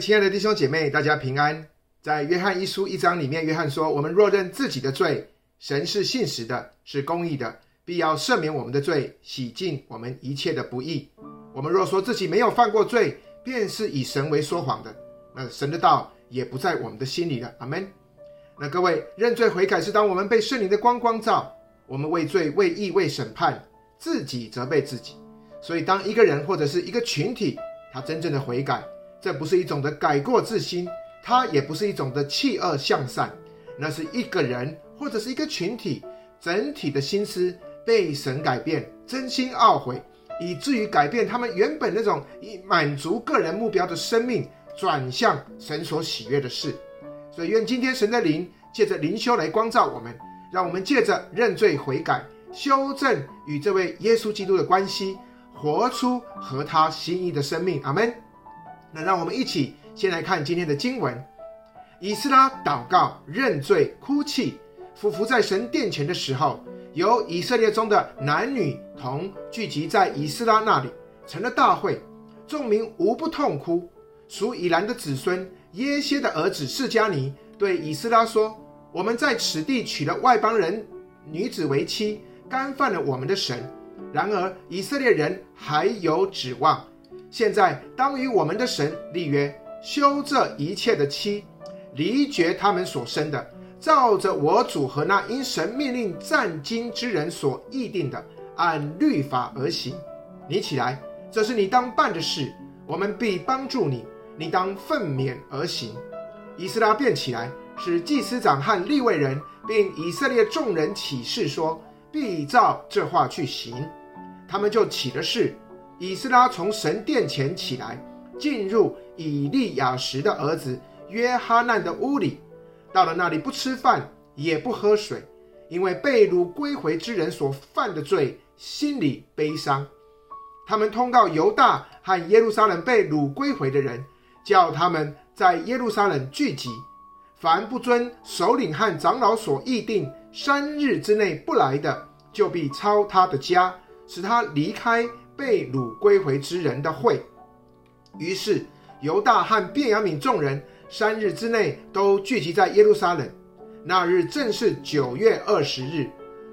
亲爱的弟兄姐妹，大家平安。在约翰一书一章里面，约翰说：“我们若认自己的罪，神是信实的，是公义的，必要赦免我们的罪，洗净我们一切的不义。我们若说自己没有犯过罪，便是以神为说谎的。那神的道也不在我们的心里了。”阿门。那各位认罪悔改是当我们被圣灵的光光照，我们为罪、为义、为审判，自己责备自己。所以，当一个人或者是一个群体，他真正的悔改，这不是一种的改过自新，它也不是一种的弃恶向善，那是一个人或者是一个群体整体的心思被神改变，真心懊悔，以至于改变他们原本那种以满足个人目标的生命，转向神所喜悦的事。所以愿今天神的灵借着灵修来光照我们，让我们借着认罪悔改，修正与这位耶稣基督的关系，活出合他心意的生命。阿门。那让我们一起先来看今天的经文：以斯拉祷告、认罪、哭泣，俯伏在神殿前的时候，有以色列中的男女同聚集在以斯拉那里，成了大会，众民无不痛哭。属以兰的子孙耶歇的儿子示迦尼对以斯拉说：“我们在此地娶了外邦人女子为妻，干犯了我们的神。然而以色列人还有指望。”现在当与我们的神立约，修这一切的妻，离绝他们所生的，照着我主和那因神命令战经之人所议定的，按律法而行。你起来，这是你当办的事，我们必帮助你。你当奋勉而行。以斯拉便起来，使祭司长和立位人，并以色列众人起誓说，必照这话去行。他们就起了誓。以斯拉从神殿前起来，进入以利亚什的儿子约哈难的屋里，到了那里不吃饭也不喝水，因为被掳归回之人所犯的罪，心里悲伤。他们通告犹大和耶路撒冷被掳归回的人，叫他们在耶路撒冷聚集，凡不遵首领和长老所议定三日之内不来的，就必抄他的家，使他离开。被掳归回之人的会，于是犹大和便雅悯众人三日之内都聚集在耶路撒冷。那日正是九月二十日，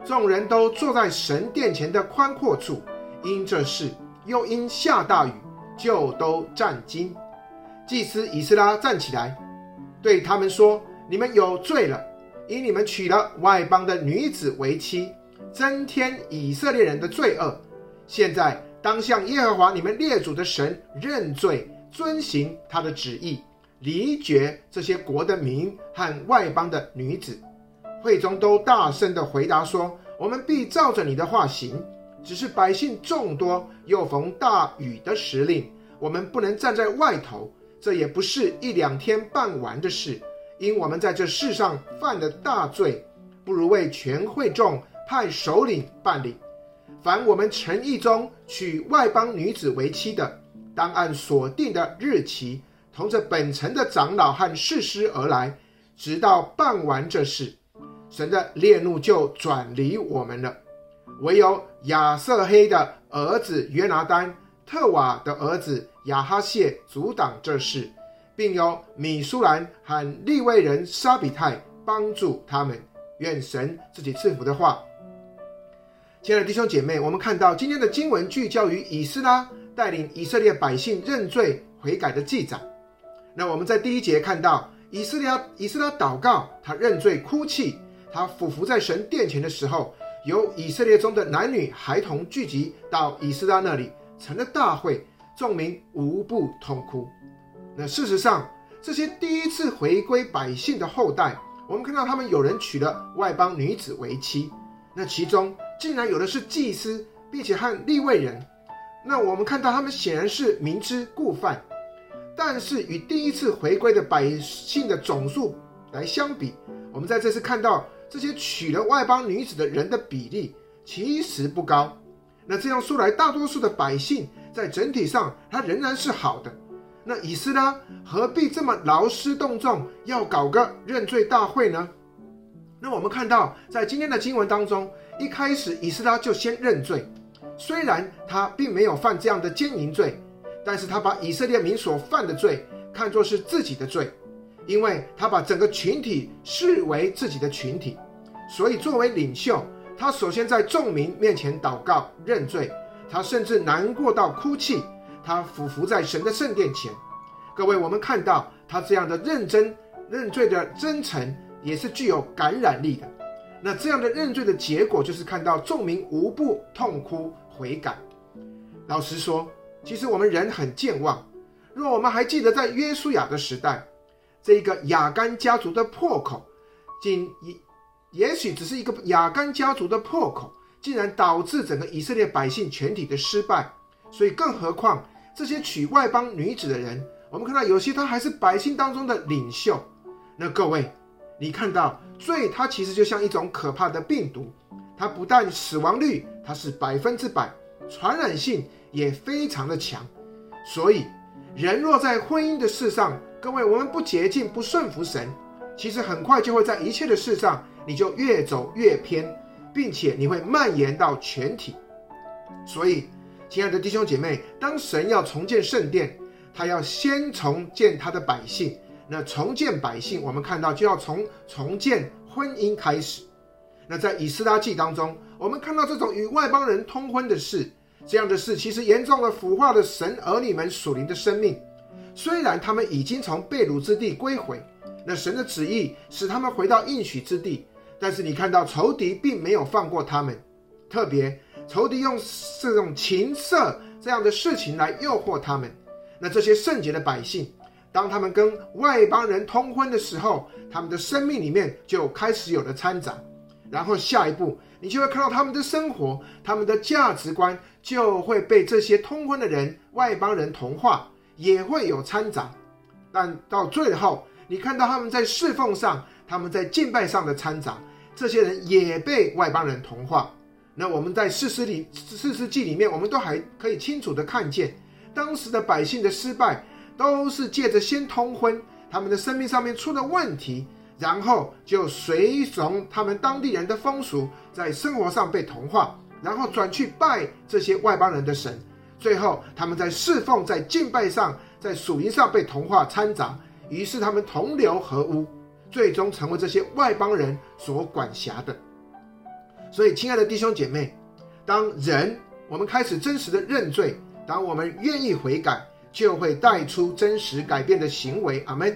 众人都坐在神殿前的宽阔处，因这事又因下大雨，就都战惊。祭司以斯拉站起来，对他们说：“你们有罪了，因你们娶了外邦的女子为妻，增添以色列人的罪恶。现在。”当向耶和华你们列祖的神认罪，遵行他的旨意，离绝这些国的民和外邦的女子。会中都大声地回答说：“我们必照着你的话行。只是百姓众多，又逢大雨的时令，我们不能站在外头。这也不是一两天办完的事，因我们在这世上犯了大罪，不如为全会众派首领办理。”凡我们诚意中娶外邦女子为妻的，当按所定的日期，同着本城的长老和士师而来，直到办完这事，神的烈怒就转离我们了。唯有亚瑟黑的儿子约拿单、特瓦的儿子亚哈谢阻挡这事，并有米苏兰和利未人沙比泰帮助他们。愿神自己赐福的话。亲爱的弟兄姐妹，我们看到今天的经文聚焦于以斯拉带领以色列百姓认罪悔改的记载。那我们在第一节看到以色列以斯拉祷告，他认罪哭泣，他俯伏在神殿前的时候，有以色列中的男女孩童聚集到以斯拉那里，成了大会，众民无不痛哭。那事实上，这些第一次回归百姓的后代，我们看到他们有人娶了外邦女子为妻，那其中。竟然有的是祭司，并且和立位人，那我们看到他们显然是明知故犯，但是与第一次回归的百姓的总数来相比，我们在这次看到这些娶了外邦女子的人的比例其实不高。那这样说来，大多数的百姓在整体上他仍然是好的。那以斯拉何必这么劳师动众，要搞个认罪大会呢？那我们看到在今天的经文当中。一开始，以斯拉就先认罪，虽然他并没有犯这样的奸淫罪，但是他把以色列民所犯的罪看作是自己的罪，因为他把整个群体视为自己的群体，所以作为领袖，他首先在众民面前祷告认罪，他甚至难过到哭泣，他俯伏在神的圣殿前。各位，我们看到他这样的认真认罪的真诚，也是具有感染力的。那这样的认罪的结果，就是看到众民无不痛哭悔改。老实说，其实我们人很健忘。若我们还记得在约书亚的时代，这一个雅干家族的破口，仅也也许只是一个雅干家族的破口，竟然导致整个以色列百姓全体的失败。所以，更何况这些娶外邦女子的人，我们看到有些他还是百姓当中的领袖。那各位，你看到罪，它其实就像一种可怕的病毒，它不但死亡率它是百分之百，传染性也非常的强，所以。人若在婚姻的事上，各位，我们不洁净、不顺服神，其实很快就会在一切的事上，你就越走越偏，并且你会蔓延到全体。所以，亲爱的弟兄姐妹，当神要重建圣殿，他要先重建他的百姓。那重建百姓，我们看到就要从重建婚姻开始。那在以斯拉记当中，我们看到这种与外邦人通婚的事。这样的事其实严重的腐化了神儿女们属灵的生命。虽然他们已经从被掳之地归回，那神的旨意使他们回到应许之地，但是你看到仇敌并没有放过他们，特别仇敌用这种情色这样的事情来诱惑他们。那这些圣洁的百姓，当他们跟外邦人通婚的时候，他们的生命里面就开始有了掺杂，然后下一步。你就会看到他们的生活，他们的价值观就会被这些通婚的人、外邦人同化，也会有掺杂。但到最后，你看到他们在侍奉上、他们在敬拜上的掺杂，这些人也被外邦人同化。那我们在士师里、士师记里面，我们都还可以清楚地看见，当时的百姓的失败，都是借着先通婚，他们的生命上面出了问题。然后就随从他们当地人的风俗，在生活上被同化，然后转去拜这些外邦人的神，最后他们在侍奉、在敬拜上、在属灵上被同化掺杂，于是他们同流合污，最终成为这些外邦人所管辖的。所以，亲爱的弟兄姐妹，当人我们开始真实的认罪，当我们愿意悔改，就会带出真实改变的行为。阿门。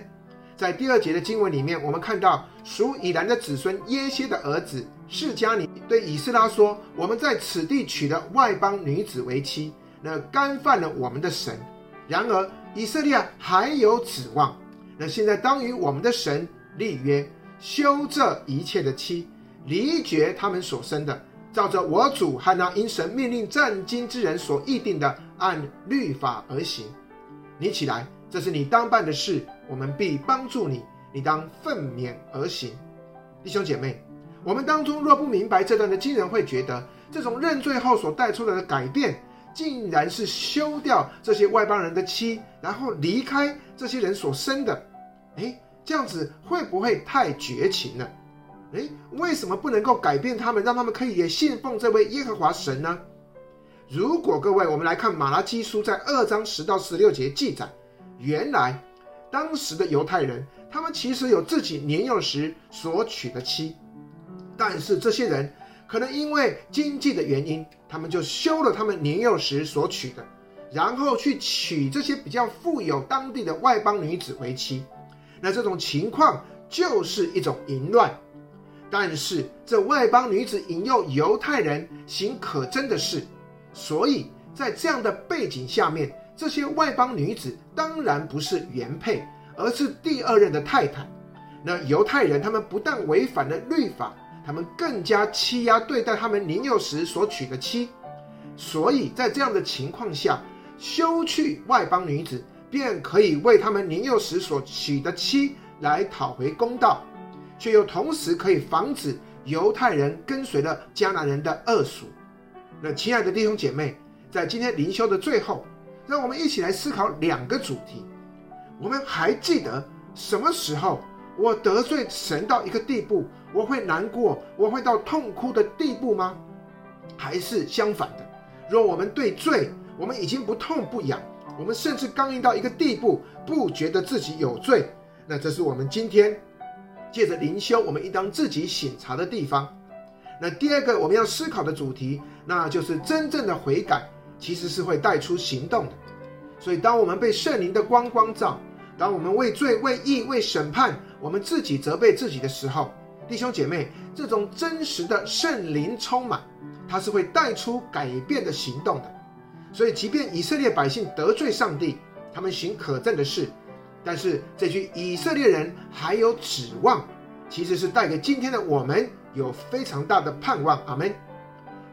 在第二节的经文里面，我们看到属以兰的子孙耶歇的儿子示迦尼对以斯拉说：“我们在此地娶了外邦女子为妻，那干犯了我们的神。然而以色列还有指望。那现在当与我们的神立约，休这一切的妻，离绝他们所生的，照着我主和那因神命令战经之人所议定的，按律法而行。你起来。”这是你当办的事，我们必帮助你。你当奋勉而行，弟兄姐妹，我们当中若不明白这段的经人，会觉得这种认罪后所带出来的改变，竟然是休掉这些外邦人的妻，然后离开这些人所生的。诶，这样子会不会太绝情了？诶，为什么不能够改变他们，让他们可以也信奉这位耶和华神呢？如果各位，我们来看马拉基书在二章十到十六节记载。原来，当时的犹太人，他们其实有自己年幼时所娶的妻，但是这些人可能因为经济的原因，他们就休了他们年幼时所娶的，然后去娶这些比较富有当地的外邦女子为妻。那这种情况就是一种淫乱，但是这外邦女子引诱犹太人行可憎的事，所以在这样的背景下面。这些外邦女子当然不是原配，而是第二任的太太。那犹太人他们不但违反了律法，他们更加欺压对待他们年幼时所娶的妻。所以在这样的情况下，休去外邦女子，便可以为他们年幼时所娶的妻来讨回公道，却又同时可以防止犹太人跟随了迦南人的恶俗。那亲爱的弟兄姐妹，在今天灵修的最后。让我们一起来思考两个主题。我们还记得什么时候我得罪神到一个地步，我会难过，我会到痛哭的地步吗？还是相反的？若我们对罪，我们已经不痛不痒，我们甚至刚硬到一个地步，不觉得自己有罪。那这是我们今天借着灵修，我们应当自己省察的地方。那第二个我们要思考的主题，那就是真正的悔改，其实是会带出行动的。所以，当我们被圣灵的光光照，当我们为罪、为义、为审判，我们自己责备自己的时候，弟兄姐妹，这种真实的圣灵充满，它是会带出改变的行动的。所以，即便以色列百姓得罪上帝，他们行可憎的事，但是这群以色列人还有指望，其实是带给今天的我们有非常大的盼望。阿门。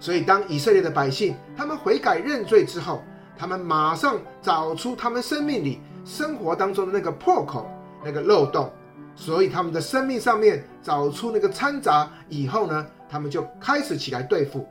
所以，当以色列的百姓他们悔改认罪之后，他们马上找出他们生命里、生活当中的那个破口、那个漏洞，所以他们的生命上面找出那个掺杂以后呢，他们就开始起来对付，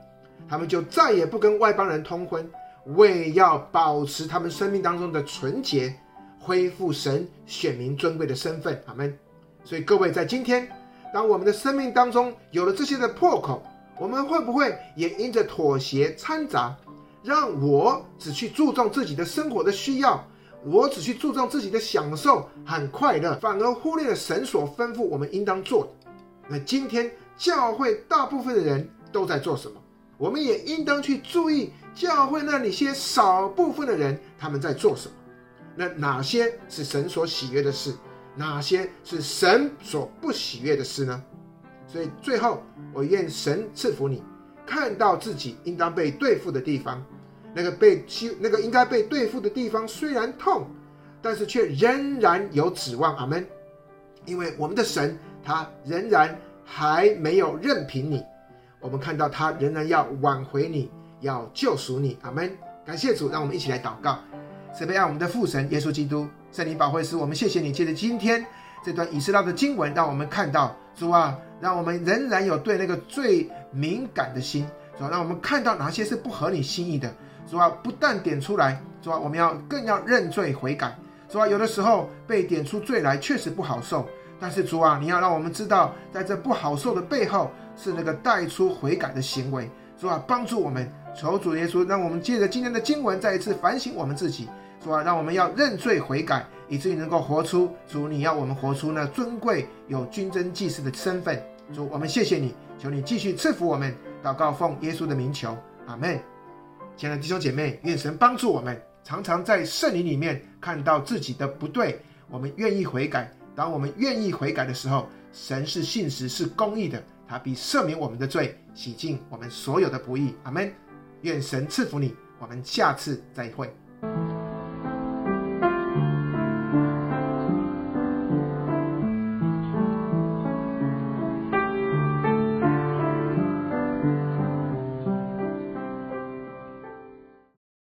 他们就再也不跟外邦人通婚。为要保持他们生命当中的纯洁，恢复神选民尊贵的身份，阿门。所以各位在今天，当我们的生命当中有了这些的破口，我们会不会也因着妥协掺杂，让我只去注重自己的生活的需要，我只去注重自己的享受和快乐，反而忽略了神所吩咐我们应当做的？那今天教会大部分的人都在做什么？我们也应当去注意。教会那里些少部分的人，他们在做什么？那哪些是神所喜悦的事？哪些是神所不喜悦的事呢？所以最后，我愿神赐福你，看到自己应当被对付的地方，那个被欺、那个应该被对付的地方，虽然痛，但是却仍然有指望。阿门。因为我们的神，他仍然还没有任凭你，我们看到他仍然要挽回你。要救赎你，阿门！感谢主，让我们一起来祷告。慈悲爱我们的父神耶稣基督，圣灵保惠师，我们谢谢你。借着今天这段以斯拉的经文，让我们看到主啊，让我们仍然有对那个最敏感的心，主啊，让我们看到哪些是不合你心意的，主啊，不但点出来，主啊，我们要更要认罪悔改，主啊，有的时候被点出罪来确实不好受，但是主啊，你要让我们知道，在这不好受的背后，是那个带出悔改的行为，主啊，帮助我们。求主耶稣，让我们借着今天的经文，再一次反省我们自己，主啊，让我们要认罪悔改，以至于能够活出主你要我们活出那尊贵有君尊祭司的身份。主，我们谢谢你，求你继续赐福我们。祷告奉耶稣的名求，阿门。亲爱的弟兄姐妹，愿神帮助我们，常常在圣灵里面看到自己的不对，我们愿意悔改。当我们愿意悔改的时候，神是信实是公义的，他必赦免我们的罪，洗净我们所有的不义。阿门。愿神赐福你，我们下次再会。